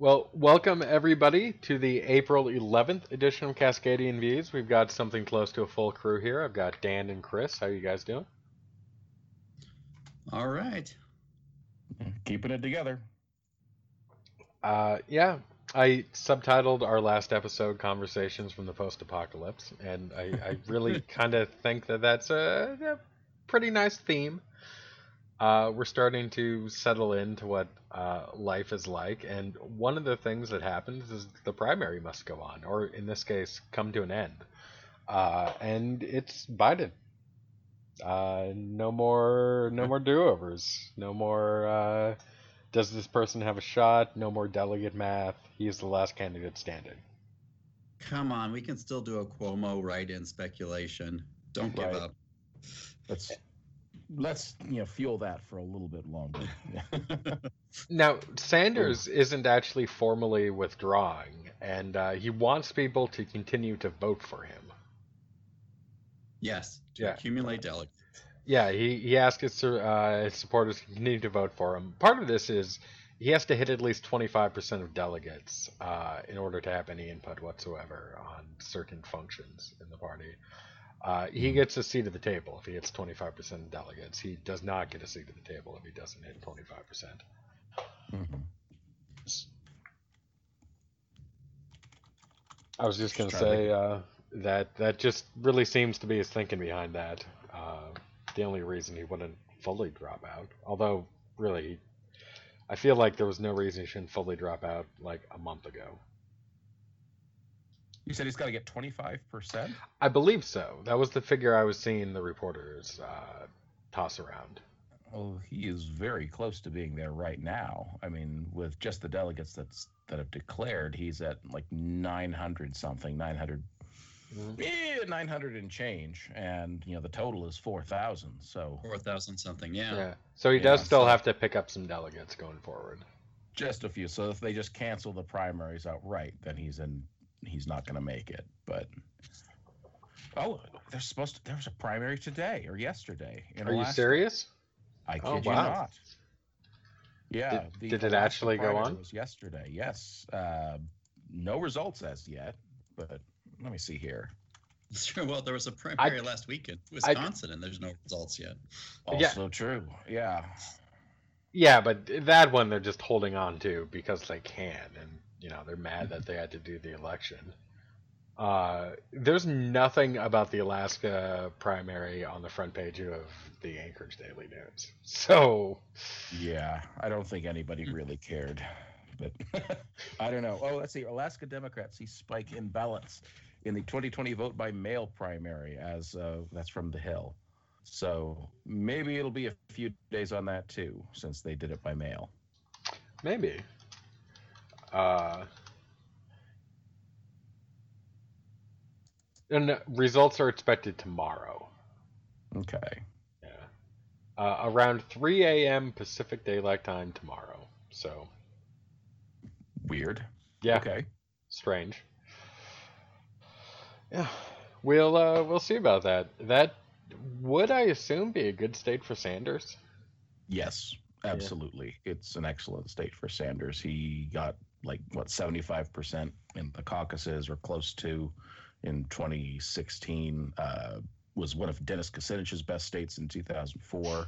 Well, welcome everybody to the April 11th edition of Cascadian Views. We've got something close to a full crew here. I've got Dan and Chris. How you guys doing? All right. Keeping it together. Uh, yeah, I subtitled our last episode "Conversations from the Post-Apocalypse," and I, I really kind of think that that's a, a pretty nice theme. Uh, we're starting to settle into what uh, life is like, and one of the things that happens is the primary must go on, or in this case, come to an end. Uh, and it's Biden. Uh, no more, no more do-overs. No more. Uh, does this person have a shot? No more delegate math. He is the last candidate standing. Come on, we can still do a Cuomo write-in speculation. Don't give Right. up. Let's let's you know fuel that for a little bit longer. Now, Sanders isn't actually formally withdrawing, and uh, he wants people to continue to vote for him. Yes, to Yeah. accumulate delegates. Yeah, he, he asked his, uh, his supporters to continue to vote for him. Part of this is he has to hit at least 25% of delegates uh, in order to have any input whatsoever on certain functions in the party. Uh, he gets a seat at the table if he hits 25% of delegates. He does not get a seat at the table if he doesn't hit 25%. Mhm. I was just going to to say uh, that that just really seems to be his thinking behind that. Uh, the only reason he wouldn't fully drop out, although really, I feel like there was no reason he shouldn't fully drop out like a month ago. You said he's got to get twenty five percent. I believe so. That was the figure I was seeing the reporters uh, toss around. Well, he is very close to being there right now. I mean, with just the delegates that's that have declared, he's at like nine hundred something, nine hundred, yeah, nine hundred and change, and you know the total is four thousand. So Four thousand something. Yeah. Yeah. So he Yeah, does still so- have to pick up some delegates going forward. just a few. So if they just cancel the primaries outright, then he's in. He's not going to make it. But oh, there's supposed to. There was a primary today or yesterday. In Are you serious? I kid Oh, you not. Yeah. Did- the did it actually go on? Was yesterday. Yes. Uh, no results as yet, but let me see here. Sure. Well, there was a primary last week in Wisconsin, and there's no results yet. Yeah. Also true. Yeah. Yeah, but that one they're just holding on to because they can, and you know they're mad that they had to do the election. Uh, there's nothing about the Alaska primary on the front page of the Anchorage Daily News. So Yeah. I don't think anybody really cared. But I don't know. Oh, let's see. Alaska Democrats see spike in ballots in the 2020 vote by mail primary, as uh, that's from The Hill. So maybe it'll be a few days on that too, since they did it by mail. maybe. Uh, and results are expected tomorrow. Okay. Yeah. Uh, around 3 a.m. Pacific Daylight Time tomorrow. So, Weird. yeah. Okay. strange. Yeah, we'll uh, we'll see about that. That would I assume be a good state for Sanders. Yes, absolutely. It's an excellent state for Sanders. He got like what 75% in the caucuses or close to in 2016 uh, was one of Dennis Kucinich's best states in 2004.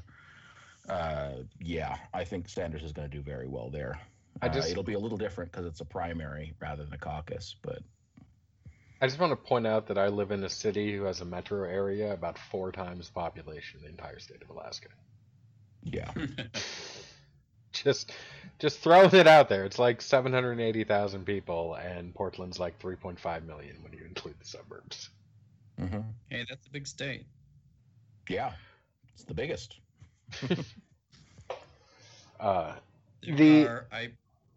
Uh, yeah, I think Sanders is going to do very well there. I Uh, just- it'll be a little different because it's a primary rather than a caucus, but I just want to point out that I live in a city who has a metro area about four times the population of the entire state of Alaska. yeah, Just just throwing it out there. It's like 780,000 people, and Portland's like 3.5 million when you include the suburbs. hmm hey, that's a big state. yeah, it's the biggest. Uh, There The- are, I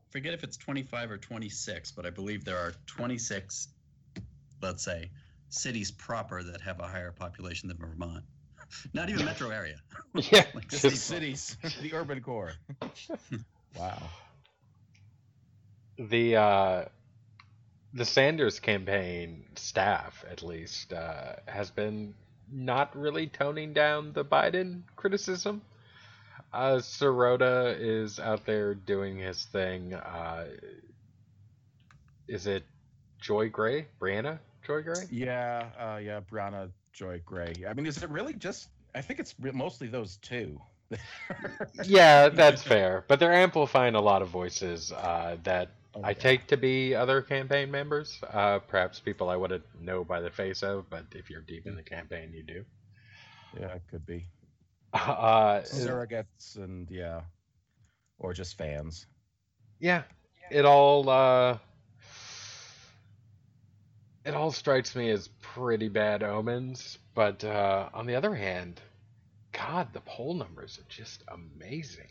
forget if it's 25 or 26, but I believe there are 26, let's say, cities proper that have a higher population than Vermont. Not even metro area. yeah, Like Just the the cities, the urban core. wow. the uh, the Sanders campaign staff, at least, uh, has been not really toning down the Biden criticism. Uh, Sirota is out there doing his thing. Uh, is it Joy Gray, Briahna Joy Gray? Yeah, uh, yeah, Briahna Joy Gray. I mean, is it really just? I think it's mostly those two. yeah, that's fair. But they're amplifying a lot of voices uh, that I take to be other campaign members. Uh, perhaps people I wouldn't know by the face of, but if you're deep in the campaign, you do. Yeah, it could be Uh, surrogates and yeah, or just fans. yeah, it all uh, it all strikes me as pretty bad omens. But uh, on the other hand, God, the poll numbers are just amazing.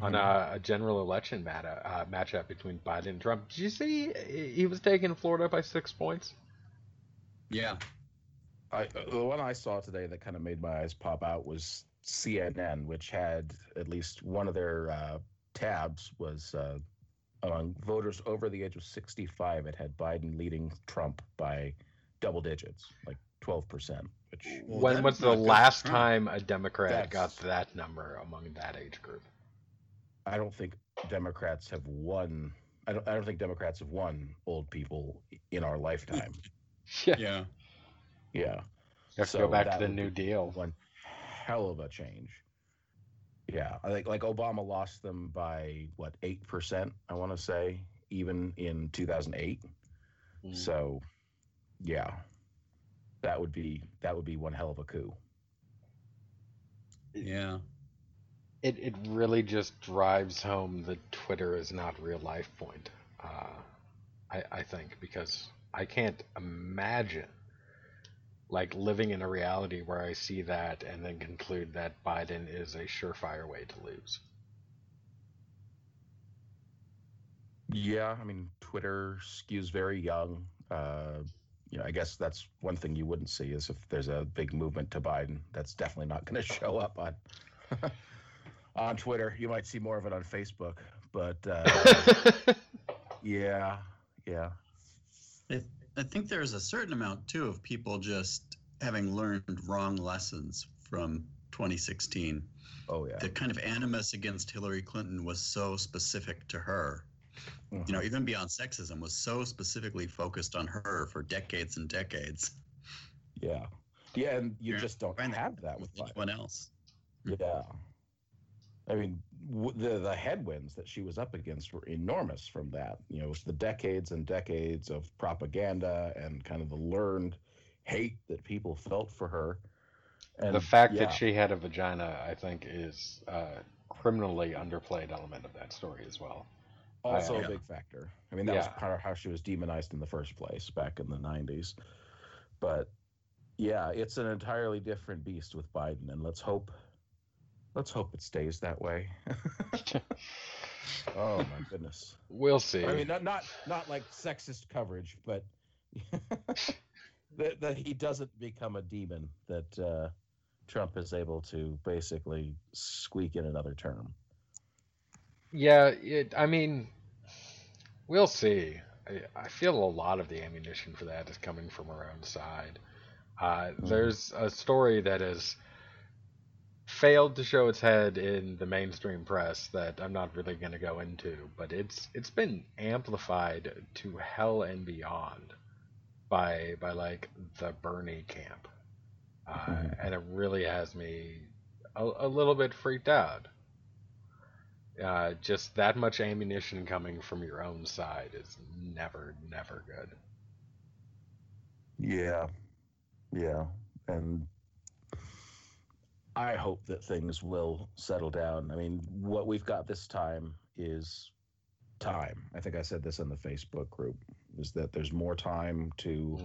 on Mhm. a, a general election matter, uh, matchup between Biden and Trump. Did you see he he was taking Florida by six points? Yeah. I, uh, the one I saw today that kind of made my eyes pop out was CNN, which had at least one of their uh, tabs was uh, among voters over the age of 65. It had Biden leading Trump by double digits, like 12 percent. Which Well, when was the not good for last time a Democrat That's- got that number among that age group? I don't think Democrats have won. I don't. I don't think Democrats have won old people in our lifetime. Yeah, Yeah. Yeah. you have to go back to the New Deal. One hell of a change. Yeah, I think like Obama lost them by what eight percent. I want to say even in 2008. Mm. So, yeah, that would be that would be one hell of a coup. Yeah. It it really just drives home that Twitter is not real life point. Uh, I I think because I can't imagine like living in a reality where I see that and then conclude that Biden is a surefire way to lose. Yeah, I mean Twitter skews very young. Uh, you know, I guess that's one thing you wouldn't see is if there's a big movement to Biden. That's definitely not going to show up on on Twitter. You might see more of it on Facebook, but uh, yeah, yeah, I, I think there's a certain amount too of people just having learned wrong lessons from 2016. oh yeah. The kind of animus against Hillary Clinton was so specific to her. You know, mm-hmm. even beyond sexism, was so specifically focused on her for decades and decades. yeah, yeah, and you Yeah. just don't have that with anyone else. Yeah. I mean, w- the the headwinds that she was up against were enormous from that. You know, the decades and decades of propaganda and kind of the learned hate that people felt for her. And the fact yeah, that she had a vagina, I think, is a criminally underplayed element of that story as well. also yeah. a uh, big factor. I mean, that was part of how she was demonized in the first place back in the '90s. But yeah, it's an entirely different beast with Biden, and let's hope, let's hope it stays that way. oh my goodness. We'll see. I mean, not not not like sexist coverage, but that that he doesn't become a demon. That uh, Trump is able to basically squeak in another term. Yeah, it, I mean, we'll see. I, I feel a lot of the ammunition for that is coming from our own side. Uh, Mhm. There's a story that is failed to show its head in the mainstream press that I'm not really going to go into, but it's it's been amplified to hell and beyond by by like the Bernie camp, uh, Mhm. and it really has me a, a little bit freaked out. Uh, just that much ammunition coming from your own side is never, never good. Yeah, yeah, and I hope that things will settle down. I mean, what we've got this time is time. I think I said this in the Facebook group is that there's more time to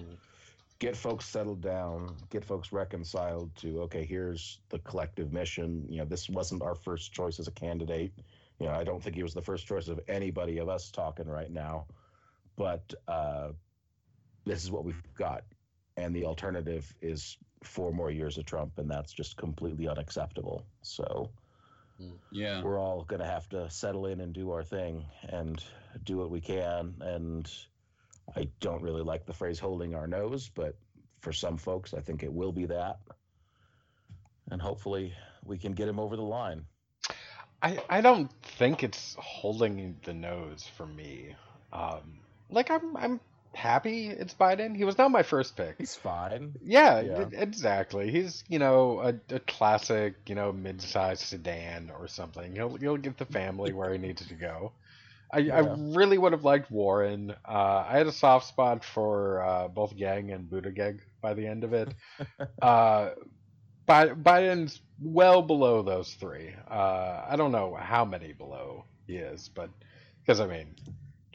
get folks settled down, get folks reconciled to okay, here's the collective mission. You know, this wasn't our first choice as a candidate. You know, I don't think he was the first choice of anybody of us talking right now, but uh, this is what we've got, and the alternative is four more years of Trump, and that's just completely unacceptable. So Yeah. we're all going to have to settle in and do our thing and do what we can. And I don't really like the phrase holding our nose, but for some folks, I think it will be that. And hopefully we can get him over the line. I, I don't think it's holding the nose for me. Um, like I'm I'm happy it's Biden. He was not my first pick. He's fine. Yeah, Yeah. exactly. He's you know a, a classic you know mid-sized sedan or something. He'll he'll get the family where he needs to go. I, I really would have liked Warren. Uh, I had a soft spot for uh, both Yang and Buttigieg by the end of it. uh, Biden's well below those three. Uh, I don't know how many below he is, but because I mean,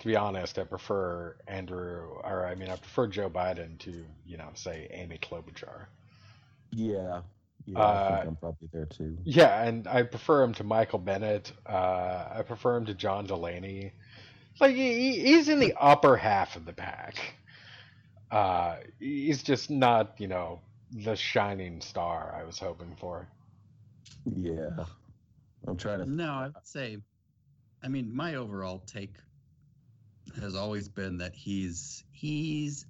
to be honest, I prefer Andrew, or I mean, I prefer Joe Biden to you know say Amy Klobuchar. Yeah. Yeah, I Uh, think I'm probably there too. Yeah, and I prefer him to Michael Bennet. Uh, I prefer him to John Delaney. Like he, he- he's in the upper half of the pack. Uh, he's just not, you know, the shining star I was hoping for. Yeah. I'm trying to. No, I would say, I mean, my overall take has always been that he's he's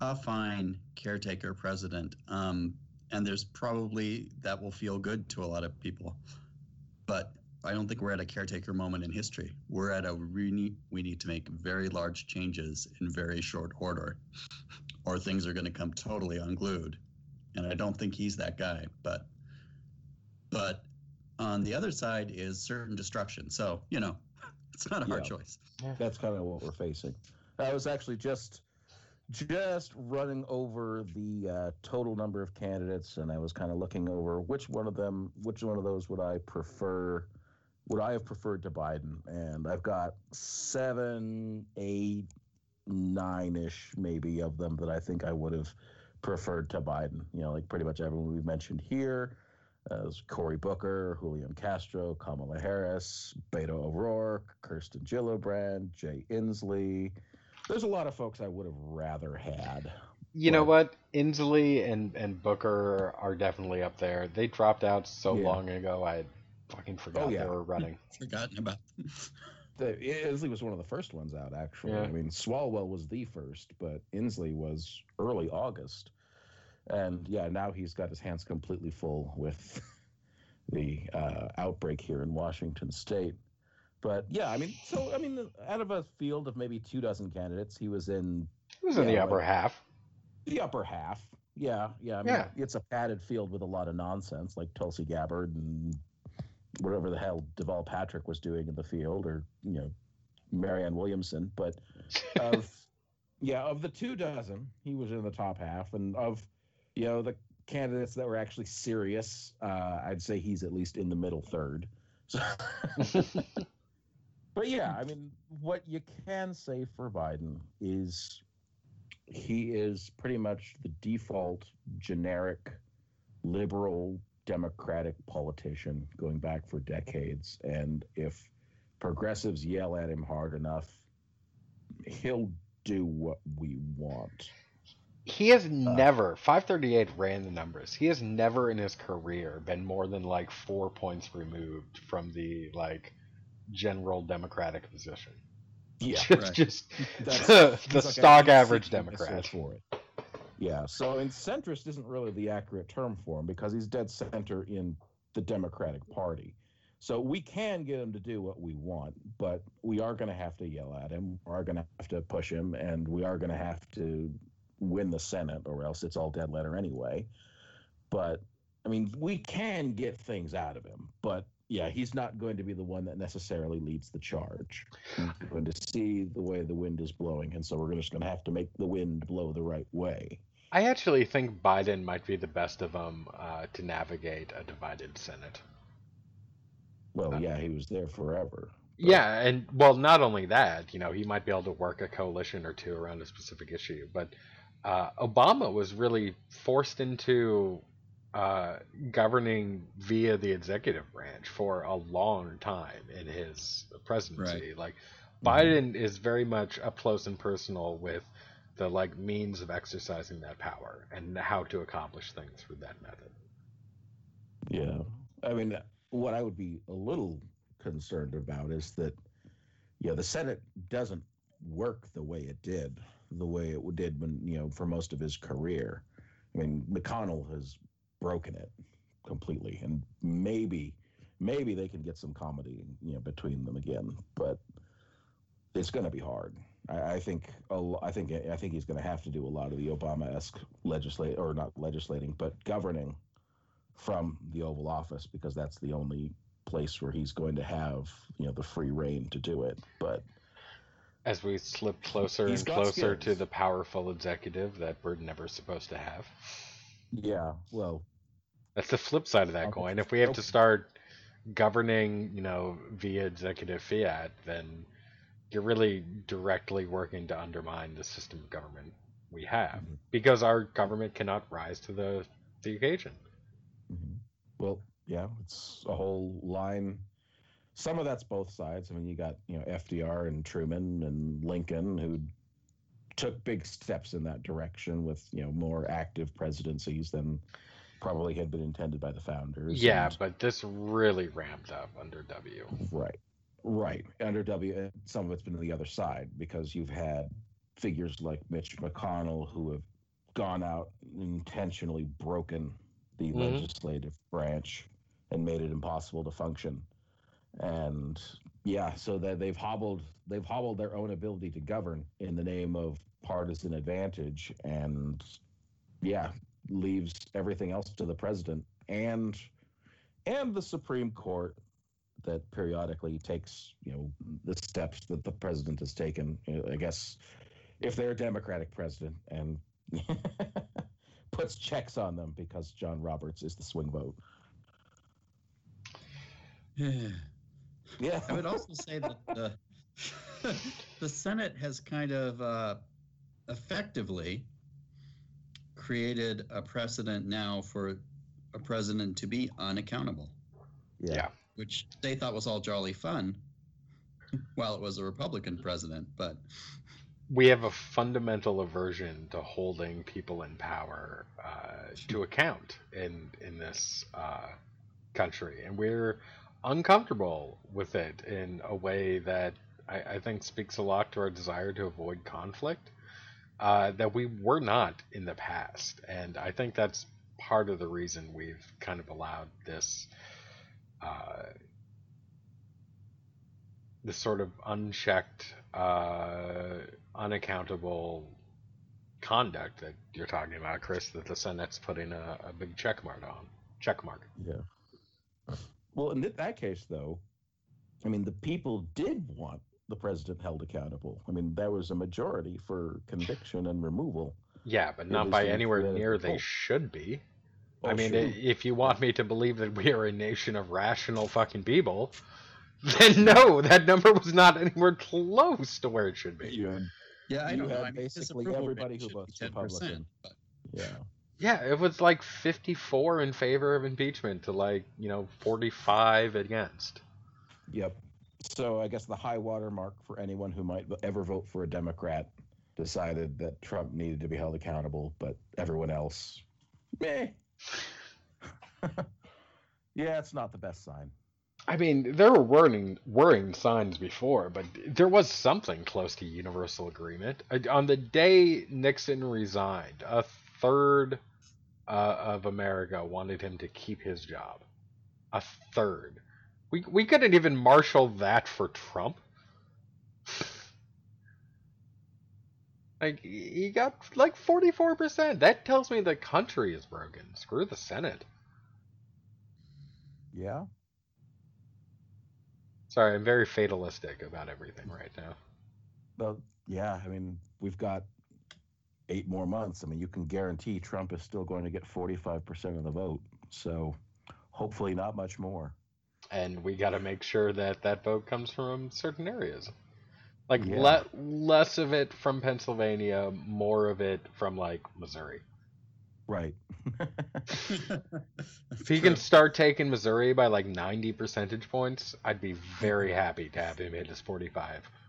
a fine caretaker president, um, and there's probably that will feel good to a lot of people, but I don't think we're at a caretaker moment in history. We're at a we need we need to make very large changes in very short order, or things are going to come totally unglued, and I don't think he's that guy, but but on the other side is certain destruction. So, you know, it's not a hard choice. That's kind of what we're facing. I was actually just just running over the uh, total number of candidates, and I was kind of looking over which one of them, which one of those would I prefer, would I have preferred to Biden? And I've got seven, eight, nine ish, maybe of them that I think I would have preferred to Biden. You know, like pretty much everyone we've mentioned here. As Cory Booker, Julian Castro, Kamala Harris, Beto O'Rourke, Kirsten Gillibrand, Jay Inslee. There's a lot of folks I would have rather had. You know what? Inslee and, and Booker are definitely up there. They dropped out so Yeah. long ago, I fucking oh, forgot yeah. they were running. Forgotten about. The, Inslee was one of the first ones out, actually. Yeah. I mean, Swalwell was the first, but Inslee was early August. And yeah, now he's got his hands completely full with the uh, outbreak here in Washington state. But yeah, I mean, so, I mean, out of a field of maybe two dozen candidates, he was in It was in the Yeah, upper like- half. the upper half. Yeah, yeah. I mean, Yeah. it's a padded field with a lot of nonsense, like Tulsi Gabbard and whatever the hell Deval Patrick was doing in the field, or you know, Marianne Williamson. But of yeah, of the two dozen, he was in the top half, and of you know the candidates that were actually serious, uh, I'd say he's at least in the middle third. So, but yeah, I mean, what you can say for Biden is he is pretty much the default generic liberal democratic politician going back for decades and if progressives yell at him hard enough he'll do what we want He has uh. never 538 ran the numbers. He has never in his career been more than like four points removed from the like general Democratic position. yeah just, right. just the, the like stock average Democrat. for it yeah so and centrist isn't really the accurate term for him because he's dead center in the democratic party so we can get him to do what we want but we are going to have to yell at him we are going to have to push him and we are going to have to win the senate or else it's all dead letter anyway. But i mean we can get things out of him but yeah he's not going to be the one that necessarily leads the charge. We're going to see the way the wind is blowing and so we're just going to have to make the wind blow the right way. I actually think Biden might be the best of them uh, to navigate a divided Senate. well yeah he was there forever Yeah, and well, not only that, you know, he might be able to work a coalition or two around a specific issue, but uh, Obama was really forced into uh, governing via the executive branch for a long time in his presidency. Like, Biden is very much up close and personal with the like means of exercising that power and how to accomplish things through that method. Yeah. I mean, what I would be a little concerned about is that, yeah, the Senate doesn't work the way it did, the way it did when, you know, for most of his career. I mean, McConnell has broken it completely. And maybe, maybe they can get some comedy, you know, between them again. But it's going to be hard. I, I think I think I think he's going to have to do a lot of the Obama-esque legislate or not legislating, but governing from the Oval Office because that's the only place where he's going to have you know the free rein to do it. But As we slip closer He's and got closer to the powerful executive that we're never supposed to have. yeah, well, That's the flip side of that Okay. coin. If we have to start governing, you know, via executive fiat, then you're really directly working to undermine the system of government we have Mhm. because our government cannot rise to the the occasion. Mhm. Well, yeah, it's a whole line. Some of that's both sides. I mean, you got you know FDR and Truman and Lincoln who took big steps in that direction with you know more active presidencies than probably had been intended by the founders. Yeah, and- but this really ramped up under W. right, right. Under W, some of it's been on the other side because you've had figures like Mitch McConnell who have gone out and intentionally broken the Mhm. legislative branch and made it impossible to function. And yeah, so that they've hobbled they've hobbled their own ability to govern in the name of partisan advantage and yeah, leaves everything else to the president and and the Supreme Court that periodically takes, you know, the steps that the president has taken. I guess if they're a Democratic president and puts checks on them because John Roberts is the swing vote. Yeah. I would also say that the, the Senate has kind of uh, effectively created a precedent now for a president to be unaccountable, Yeah. which they thought was all jolly fun while it was a Republican president. But We have a fundamental aversion to holding people in power uh, to account in in this uh, country, and we're uncomfortable with it in a way that I, I think speaks a lot to our desire to avoid conflict uh, that we were not in the past, and I think that's part of the reason we've kind of allowed this. Uh, this sort of unchecked, uh, unaccountable conduct that you're talking about, Chris, that the Senate's putting a, a big check mark on. Check mark. Yeah. Well, in that case, though, I mean, the people did want the president held accountable. I mean, there was a majority for conviction and removal. Yeah, but not by anywhere theoretical near they vote. should be. Oh, I Oh, mean, sure. if you want me to believe that we are a nation of rational fucking people, then no, that number was not anywhere close to where it should be. You had- yeah, I You don't know. had I mean, basically everybody who votes Republican. but- yeah. Yeah, it was like 54 in favor of impeachment to like, you know, 45 against. Yep. So I guess the high water mark for anyone who might ever vote for a Democrat decided that Trump needed to be held accountable, but everyone else, meh. yeah, it's not the best sign. I mean, there were worrying, worrying signs before, but there was something close to universal agreement. Uh, On the day Nixon resigned, a third uh, of America wanted him to keep his job. A third. We we couldn't even marshal that for Trump. Like he got like forty four percent. That tells me the country is broken. Screw the Senate. Yeah. Sorry, I'm very fatalistic about everything right now. Well, yeah. I mean, we've got eight more months. I mean, you can guarantee Trump is still going to get 45% of the vote. So hopefully not much more. and we got to make sure that that vote comes from certain areas like Yeah. le- less of it from pennsylvania more of it from like missouri Right. if he can start taking missouri by like 90 percentage points i'd be very happy to have him hit his 45 Hey,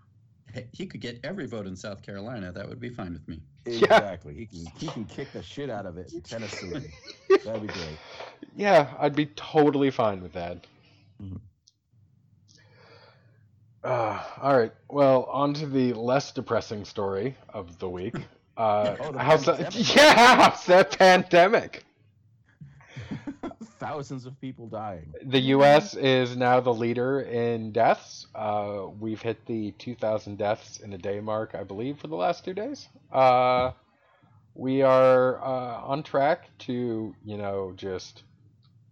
he could get every vote in South Carolina. That would be fine with me. exactly. He can he can kick the shit out of it in Tennessee. That'd be great. yeah i'd be totally fine with that Mhm. uh, all right well on to the less depressing story of the week uh, Oh, the how's that yeah how's that pandemic thousands of people dying. The U.S. is now the leader in deaths. Uh, we've hit the 2,000 deaths in a day mark, I believe, for the last two days. Uh, we are uh, on track to, you know, just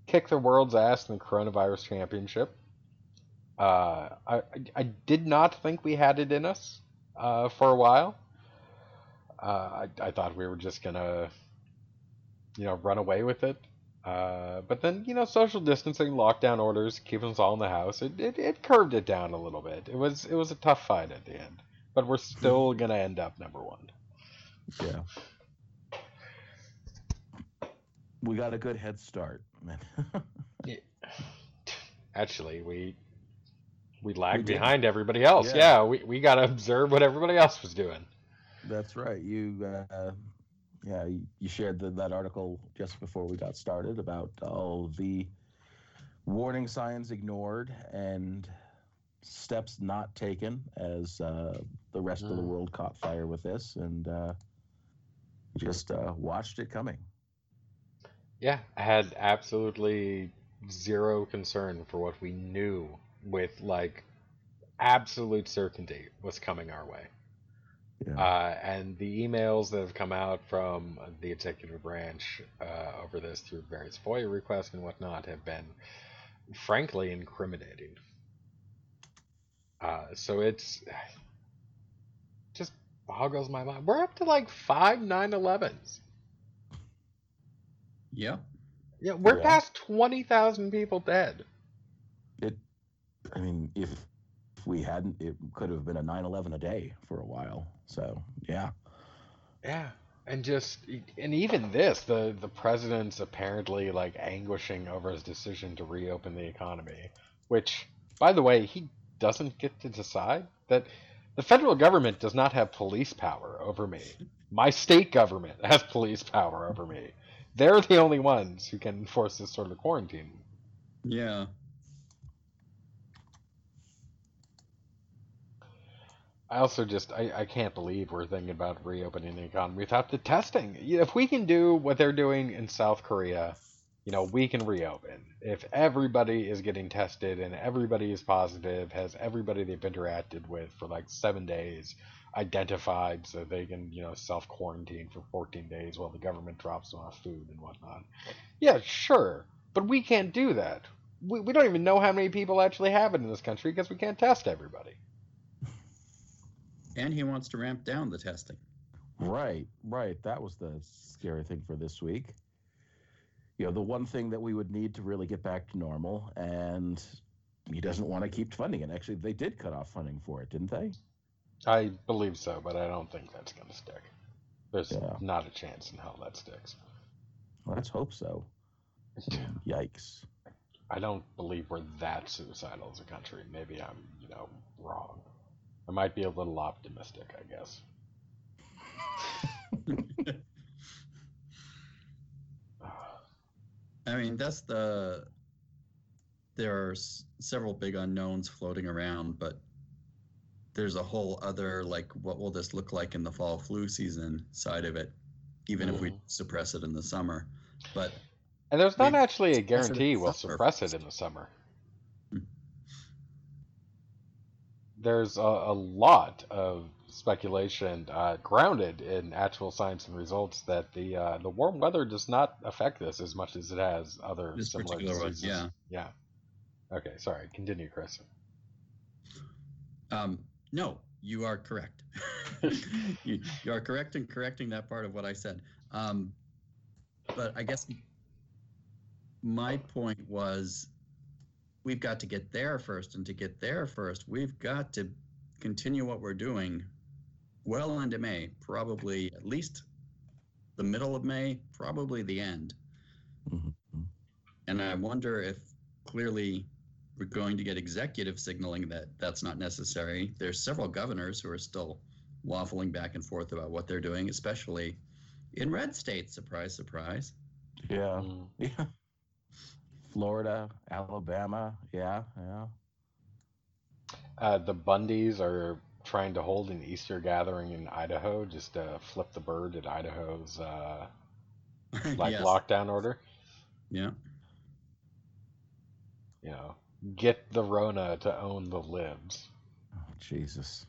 kick the world's ass in the coronavirus championship. Uh, I, I did not think we had it in us uh, for a while. Uh, I, I thought we were just gonna, you know, run away with it. Uh, but then, you know, social distancing, lockdown orders, keeping us all in the house, it, it, it curved it down a little bit. It was it was a tough fight at the end, but we're still gonna end up number one. Yeah. We got a good head start, man. Actually, we we lagged did. behind everybody else. Yeah. Yeah, we, we got to observe what everybody else was doing. That's right. You, uh, yeah, you, shared the, that article just before we got started about all the warning signs ignored and steps not taken as uh, the rest of the Mm. world caught fire with this and uh, just uh, watched it coming. Yeah, I had absolutely zero concern for what we knew with like absolute certainty was coming our way. Yeah. Uh, and the emails that have come out from the executive branch uh, over this through various FOIA requests and whatnot have been frankly incriminating. Uh, so it's just boggles my mind. We're up to like five 9/11s. Yeah. Yeah, we're Yeah. past twenty thousand people dead. it, I mean, if, if we hadn't, it could have been a 9 11 a day for a while. So, yeah. Yeah, and just and even this, the the president's apparently like anguishing over his decision to reopen the economy, which, by the way, he doesn't get to decide. That the federal government does not have police power over me. My state government has police power over me. They're the only ones who can enforce this sort of quarantine. Yeah. I also just I, I can't believe we're thinking about reopening the economy without the testing. If we can do what they're doing in South Korea, you know, we can reopen. If everybody is getting tested and everybody is positive, has everybody they've interacted with for like seven days identified so they can, you know, self quarantine for 14 days while the government drops them off food and whatnot. Yeah, sure. But we can't do that. We, we don't even know how many people actually have it in this country because we can't test everybody. And he wants to ramp down the testing. Right, right. That was the scary thing for this week. You know, the one thing that we would need to really get back to normal, and he doesn't want to keep funding it. Actually, they did cut off funding for it, didn't they? I believe so, but I don't think that's going to stick. There's Yeah. not a chance in hell that sticks. Let's hope so. Yikes. I don't believe we're that suicidal as a country. Maybe I'm, you know, wrong. I might be a little optimistic, I guess. I mean, that's the. There are s- several big unknowns floating around, but there's a whole other, like, what will this look like in the fall flu season side of it, even if we Mhm. suppress it in the summer. But And there's not We- actually a suppress it in guarantee we'll suppress it in the summer. Hmm. There's a, a lot of speculation uh, grounded in actual science and results that the uh, the warm weather does not affect this as much as it has other This similar particular one, diseases. Yeah. Okay, sorry. Continue, Chris. Um, no, you are correct. you, you are correct in correcting that part of what I said. Um, but I guess my point was we've got to get there first. And to get there first, we've got to continue what we're doing well into May, probably at least the middle of May, probably the end. Mhm. And I wonder if clearly we're going to get executive signaling that that's not necessary. There's several governors who are still waffling back and forth about what they're doing, especially in red states. Surprise, surprise. Yeah, Mm. yeah. Florida, Alabama, yeah, yeah. Uh, the Bundys are trying to hold an Easter gathering in Idaho just to flip the bird at Idaho's uh, like Yes. lockdown order. Yeah. you know, get the Rona to own the libs. Oh, Jesus.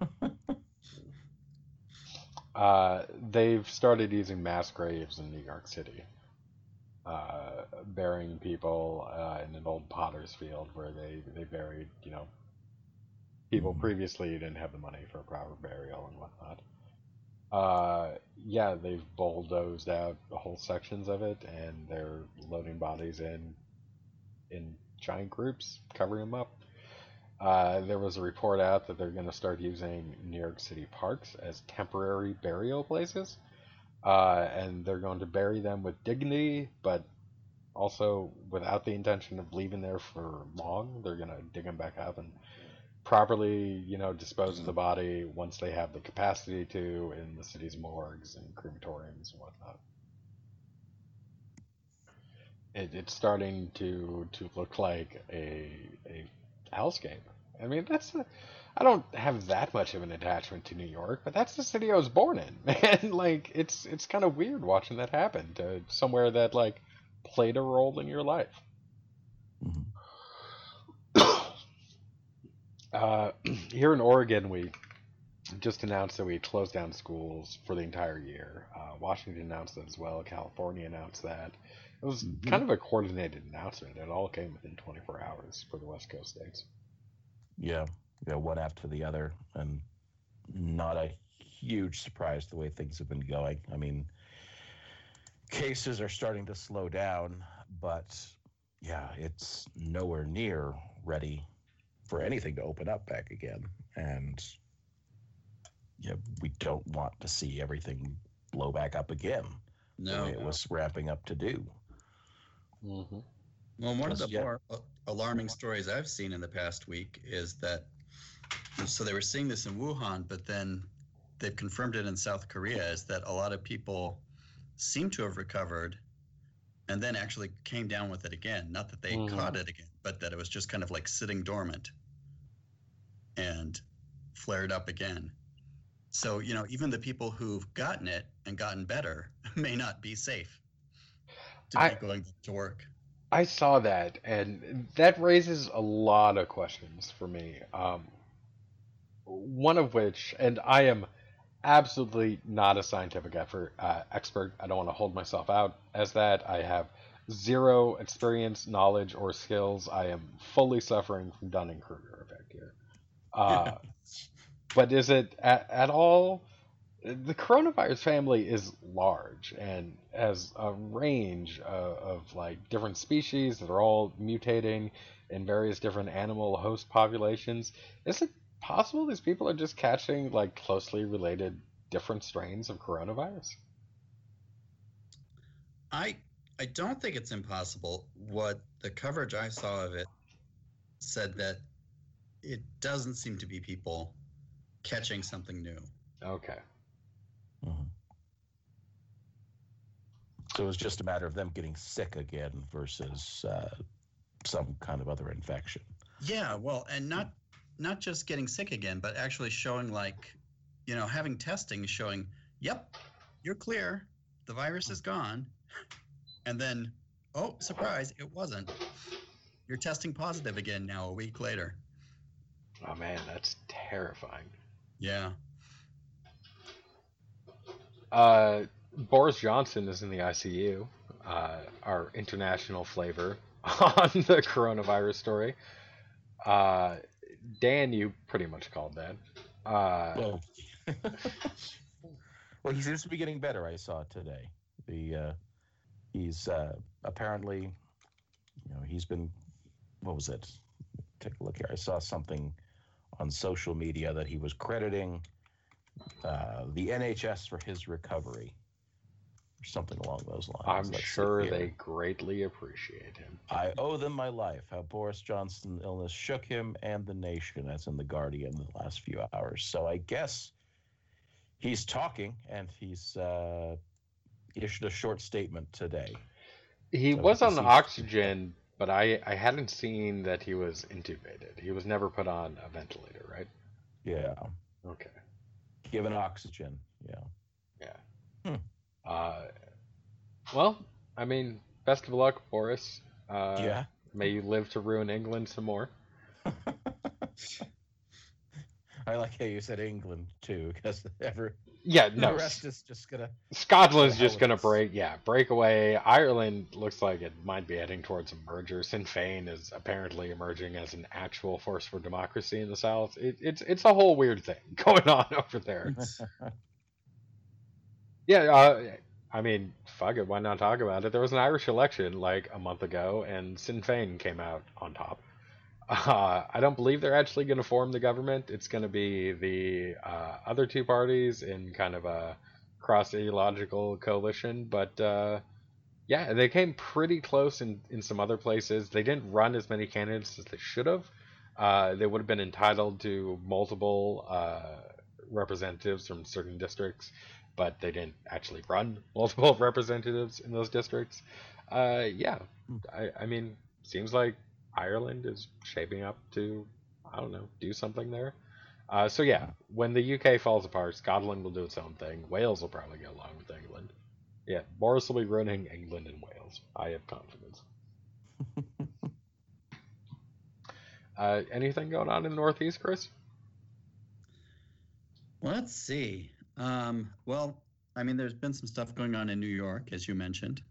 Uh, they've started using mass graves in New York City, uh, burying people uh, in an old potter's field where they, they buried, you know, people Mhm. previously who didn't have the money for a proper burial and whatnot. Uh, yeah, they've bulldozed out whole sections of it, and they're loading bodies in in giant groups, covering them up. Uh, there was a report out that they're going to start using New York City parks as temporary burial places, uh, and they're going to bury them with dignity, but also without the intention of leaving there for long. They're going to dig them back up and properly, you know, dispose of the body once they have the capacity to in the city's morgues and crematoriums and whatnot. It, it's starting to to look like a a hellscape. I mean, that's a, I don't have that much of an attachment to New York, but that's the city I was born in, man. Like, it's it's kind of weird watching that happen to somewhere that like played a role in your life. Mhm. Uh, here in Oregon, we just announced that we closed down schools for the entire year. Uh, Washington announced that as well. California announced that. It was Mhm. kind of a coordinated announcement. It all came within 24 hours for the West Coast states. Yeah, yeah, one after the other, and not a huge surprise the way things have been going. I mean, cases are starting to slow down, but yeah, it's nowhere near ready for anything to open up back again. And yeah, we don't want to see everything blow back up again No. it was ramping up to do. Mm-hmm. Well, one of the yeah. more alarming stories I've seen in the past week is that so they were seeing this in Wuhan, but then they've confirmed it in South Korea is that a lot of people seem to have recovered and then actually came down with it again. Not that they Mhm. caught it again, but that it was just kind of like sitting dormant and flared up again. So, you know, even the people who've gotten it and gotten better may not be safe to I- be going to work. I saw that, and that raises a lot of questions for me. Um, one of which, and I am absolutely not a scientific effort, uh, expert. I don't want to hold myself out as that. I have zero experience, knowledge, or skills. I am fully suffering from Dunning Kruger effect here. Uh, but is it at, at all? The coronavirus family is large and has a range of, of like different species that are all mutating in various different animal host populations. Is it possible these people are just catching like closely related different strains of coronavirus? I I don't think it's impossible. What the coverage I saw of it said that it doesn't seem to be people catching something new. Okay. Mhm. So it was just a matter of them getting sick again versus uh, some kind of other infection. Yeah, well, and not not just getting sick again, but actually showing like, you know, having testing showing, yep, you're clear, the virus is gone, and then, oh, surprise, it wasn't. You're testing positive again now a week later. Oh man, that's terrifying. Yeah. Uh, Boris Johnson is in the ICU. Uh, our international flavor on the coronavirus story. Uh, Dan, you pretty much called that. Uh, Well, well, he seems to be getting better. I saw today. The uh, he's uh, apparently, you know, he's been. What was it? Take a look here. I saw something on social media that he was crediting uh, the NHS for his recovery, or something along those lines. I'm Let's sure they greatly appreciate him. I owe them my life. How Boris Johnson's illness shook him and the nation, as in the Guardian, the last few hours. So I guess he's talking, and he's uh, issued a short statement today. He So was on oxygen, but I, I hadn't seen that he was intubated. He was never put on a ventilator, right? Yeah, Okay. given oxygen. Yeah. Yeah, Uh, well, I mean, best of luck, Boris. Uh, yeah. May you live to ruin England some more. I like how you said England too, because ever Yeah, the no. rest is just gonna. Scotland's the just gonna break, yeah, break away. Ireland looks like it might be heading towards a merger. Sinn Féin is apparently emerging as an actual force for democracy in the South. It, it's it's a whole weird thing going on over there. Yeah, uh, I mean, fuck it, why not talk about it? There was an Irish election like a month ago, and Sinn Féin came out on top. Uh, I don't believe they're actually going to form the government. It's going to be the uh, other two parties in kind of a cross ideological coalition. But uh, yeah, they came pretty close in, in some other places. They didn't run as many candidates as they should have. Uh, they would have been entitled to multiple uh, representatives from certain districts, but they didn't actually run multiple representatives in those districts. Uh, yeah, Hmm. I, I mean, seems like Ireland is shaping up to, I don't know, do something there. Uh, so yeah, when the UK falls apart, Scotland will do its own thing. Wales will probably get along with England. Yeah, Boris will be running England and Wales. I have confidence. uh, anything going on in the Northeast, Chris? Let's see. Um, well, I mean, there's been some stuff going on in New York, as you mentioned.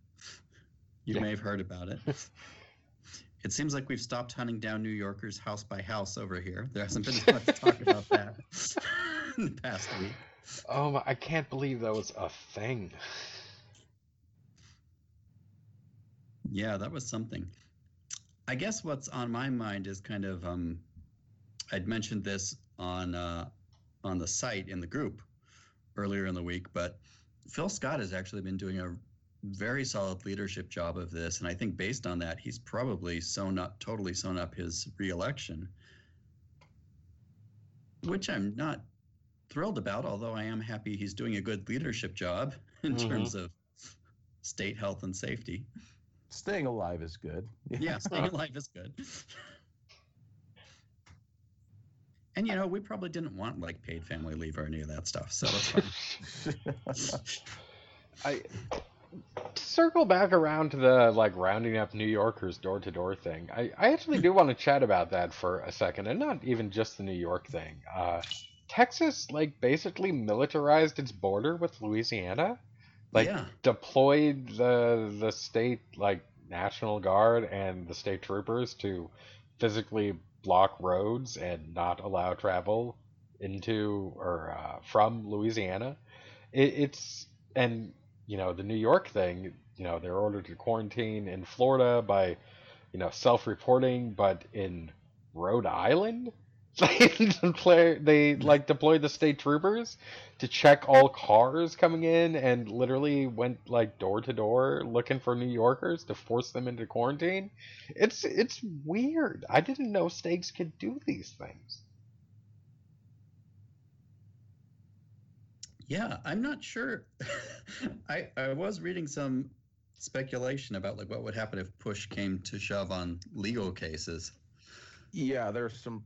You Yeah. may have heard about it. it seems like we've stopped hunting down New Yorkers house by house over here. There hasn't been much talk about that in the past week. Oh, my, I can't believe that was a thing. Yeah, that was something. I guess what's on my mind is kind of um, I'd mentioned this on uh, on the site in the group earlier in the week, but Phil Scott has actually been doing a very solid leadership job of this, and I think based on that, he's probably sewn up totally sewn up his reelection, which I'm not thrilled about. Although I am happy he's doing a good leadership job in Mhm. terms of state health and safety. Staying alive is good. yeah, staying alive is good. And you know, we probably didn't want like paid family leave or any of that stuff, so it's fine. I to circle back around to the like rounding up New Yorkers door to door thing. I, I actually do want to chat about that for a second, and not even just the New York thing. Uh, Texas like basically militarized its border with Louisiana, like yeah, deployed the the state like National Guard and the state troopers to physically block roads and not allow travel into or uh, from Louisiana. It, it's and you know the New York thing. You know they're ordered to quarantine in Florida by you know self-reporting, but in Rhode Island. They deploy, they like deployed the state troopers to check all cars coming in and literally went like door to door looking for New Yorkers to force them into quarantine. It's it's weird. I didn't know states could do these things. yeah. I'm not sure. I I was reading some speculation about like what would happen if push came to shove on legal cases. yeah, there's some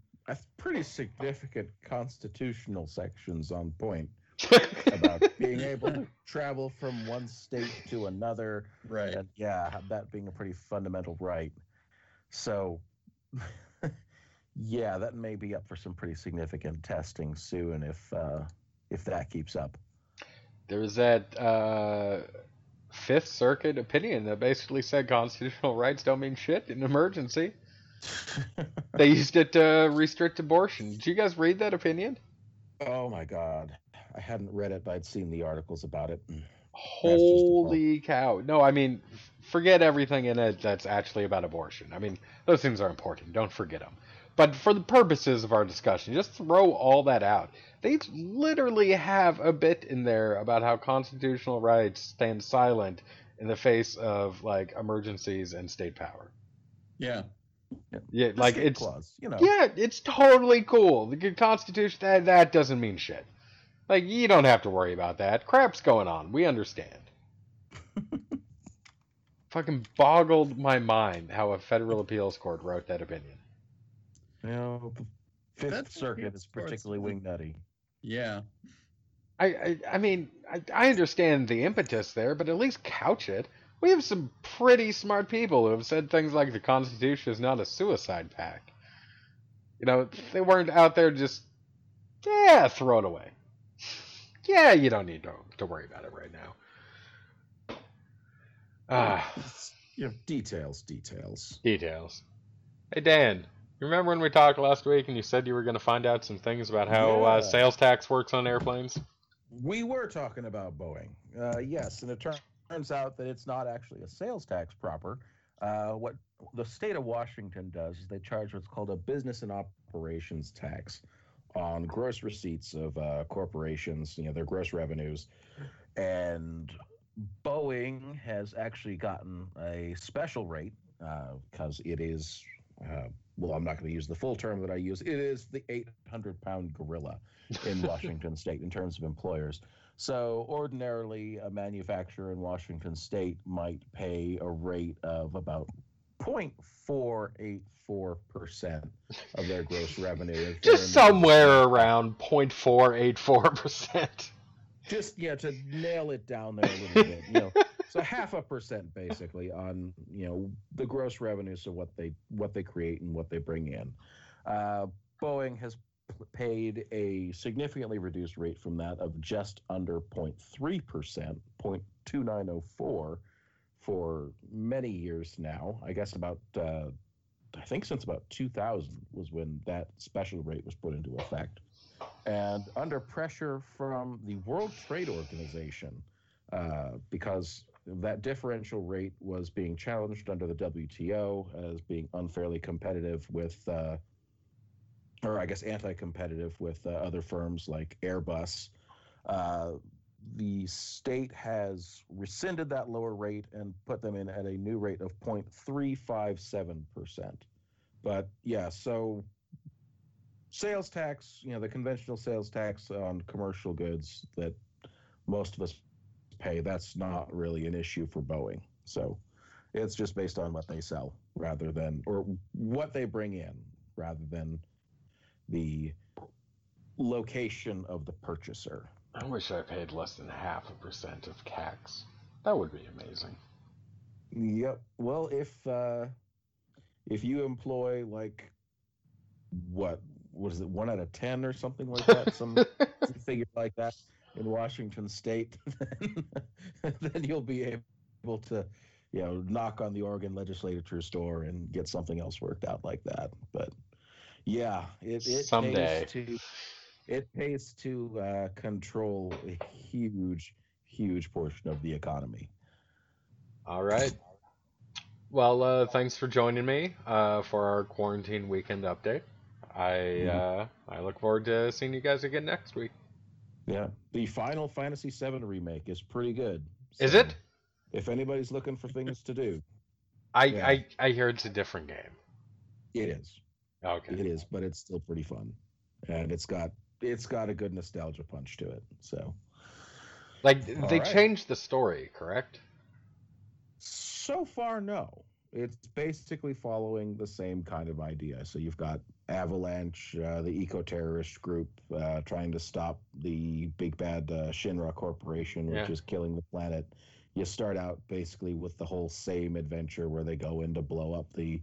pretty significant constitutional sections on point about being able to travel from one state to another Right. and yeah that being a pretty fundamental right so yeah that may be up for some pretty significant testing soon if uh if that keeps up there was that uh, Fifth Circuit opinion that basically said constitutional rights don't mean shit in an emergency. They used it to restrict abortion. Did you guys read that opinion? oh my god i hadn't read it but i'd seen the articles about it mm. Holy cow. No, I mean, forget everything in it that's actually about abortion. I mean, those things are important. Don't forget them. But for the purposes of our discussion, just throw all that out. They literally have a bit in there about how constitutional rights stand silent in the face of like emergencies and state power. Yeah. Yeah, The like it's clause you know yeah, it's totally cool. The Constitution that that doesn't mean shit. Like you don't have to worry about that. Crap's going on. We understand. Fucking boggled my mind how a federal appeals court wrote that opinion. you know the fifth That's circuit is particularly like- wingnutty Yeah. I I, I mean I, I understand the impetus there, but at least couch it. We have some pretty smart people who have said things like the Constitution is not a suicide pact. You know, they weren't out there just, yeah, throw it away. Yeah, you don't need to, to worry about it right now. Ah, you know, details, details. details. Hey, Dan, you remember when we talked last week and you said you were going to find out some things about how uh, sales tax works on airplanes? We were talking about Boeing. Uh, yes, and it tur- turns out that it's not actually a sales tax proper. Uh, what the state of Washington does is they charge what's called a business and operations tax on gross receipts of uh, corporations, you know, their gross revenues. And Boeing has actually gotten a special rate because it is, uh, well, I'm not going to use the full term that I use. It is the 800 pound gorilla in Washington state in terms of employers. So, ordinarily, a manufacturer in Washington state might pay a rate of about 0.484% of their gross revenue. Just somewhere around 0.484%. just yeah to nail it down there a little bit you know so half a percent basically on you know the gross revenues of what they what they create and what they bring in uh, boeing has paid a significantly reduced rate from that of just under 0.3 percent 0.2904 for many years now. I guess about uh, i think since about 2000 was when that special rate was put into effect. And under pressure from the World Trade Organization, uh, because that differential rate was being challenged under the WTO as being unfairly competitive with, uh, or I guess anti-competitive with uh, other firms like Airbus. Uh, the state has rescinded that lower rate and put them in at a new rate of 0.357%. But yeah, so sales tax, you know, the conventional sales tax on commercial goods that most of us pay, that's not really an issue for Boeing. So it's just based on what they sell rather than, or what they bring in rather than the location of the purchaser. I wish I paid less than half a percent of CAX. That would be amazing. Yep. Well, if uh, if you employ like what was it one out of ten or something like that, some figure like that in Washington State, then, then you'll be able to you know knock on the Oregon legislature's door and get something else worked out like that. But yeah, it, it Someday. pays to it pays to uh, control a huge huge portion of the economy. All right. Well, uh, thanks for joining me uh, for our quarantine weekend update. I uh, I look forward to seeing you guys again next week. Yeah, the Final Fantasy VII remake is pretty good. Is it? If anybody's looking for things to do, I, Yeah. I I hear it's a different game. it is. Okay. It is, but it's still pretty fun, and it's got it's got a good nostalgia punch to it. So Like All they right. changed the story, correct? so far, no. It's basically following the same kind of idea. So you've got Avalanche, uh, the eco-terrorist group, uh, trying to stop the big bad uh, Shinra Corporation, which Yeah. is killing the planet. You start out basically with the whole same adventure where they go in to blow up the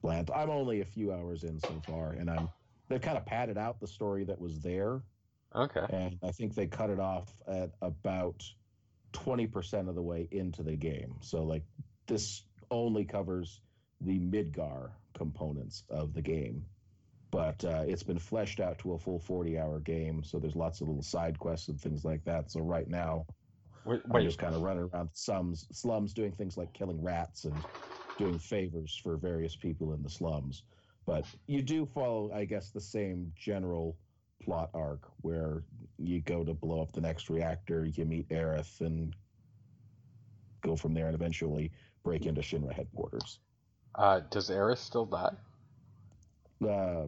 plant. I'm only a few hours in so far, and I'm they've kind of padded out the story that was there, Okay. and I think they cut it off at about 20% of the way into the game. So like this only covers the Midgar components of the game. But uh, it's been fleshed out to a full 40 hour game. So there's lots of little side quests and things like that. So right now, Wait, I'm just kind of running around slums, slums doing things like killing rats and doing favors for various people in the slums. But you do follow, I guess, the same general plot arc where you go to blow up the next reactor, you meet Aerith, and go from there, and eventually break into Shinra headquarters. uh, does Aeris still die? Uh,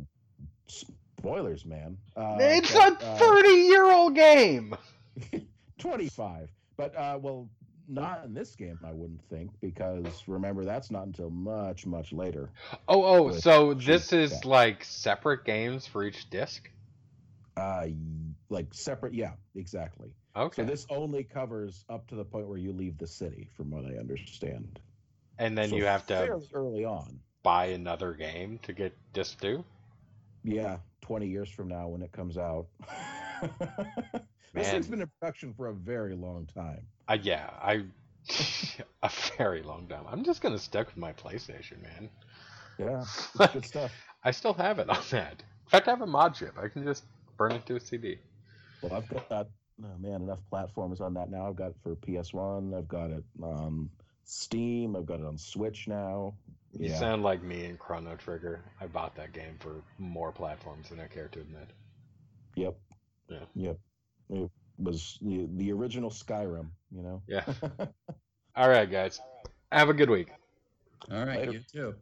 spoilers, man. Uh, it's but, a uh, thirty-year-old game. 25. But, uh, well, not in this game, I wouldn't think, because remember, that's not until much, much later. Oh, oh, with so this is Tech. like separate games for each disc. Uh, like separate, yeah, exactly. Okay. So this only covers up to the point where you leave the city, from what I understand. and then So you have to early on. buy another game to get disc two. Yeah, 20 years from now when it comes out. this thing's been in production for a very long time. Uh, yeah, I a very long time. I'm just gonna stick with my PlayStation, man. Yeah, Like, good stuff. I still have it on that. In fact, I have a mod chip. I can just burn it to a CD. Well, I've got that. oh man enough platforms on that now. I've got it for PS1. I've got it on Steam. I've got it on Switch now. You Yeah, sound like me and Chrono Trigger. I bought that game for more platforms than I care to admit. yep, Yeah. yep. It was the, the original Skyrim. You know. Yeah. All right, guys. Have a good week. All right, Later. you too.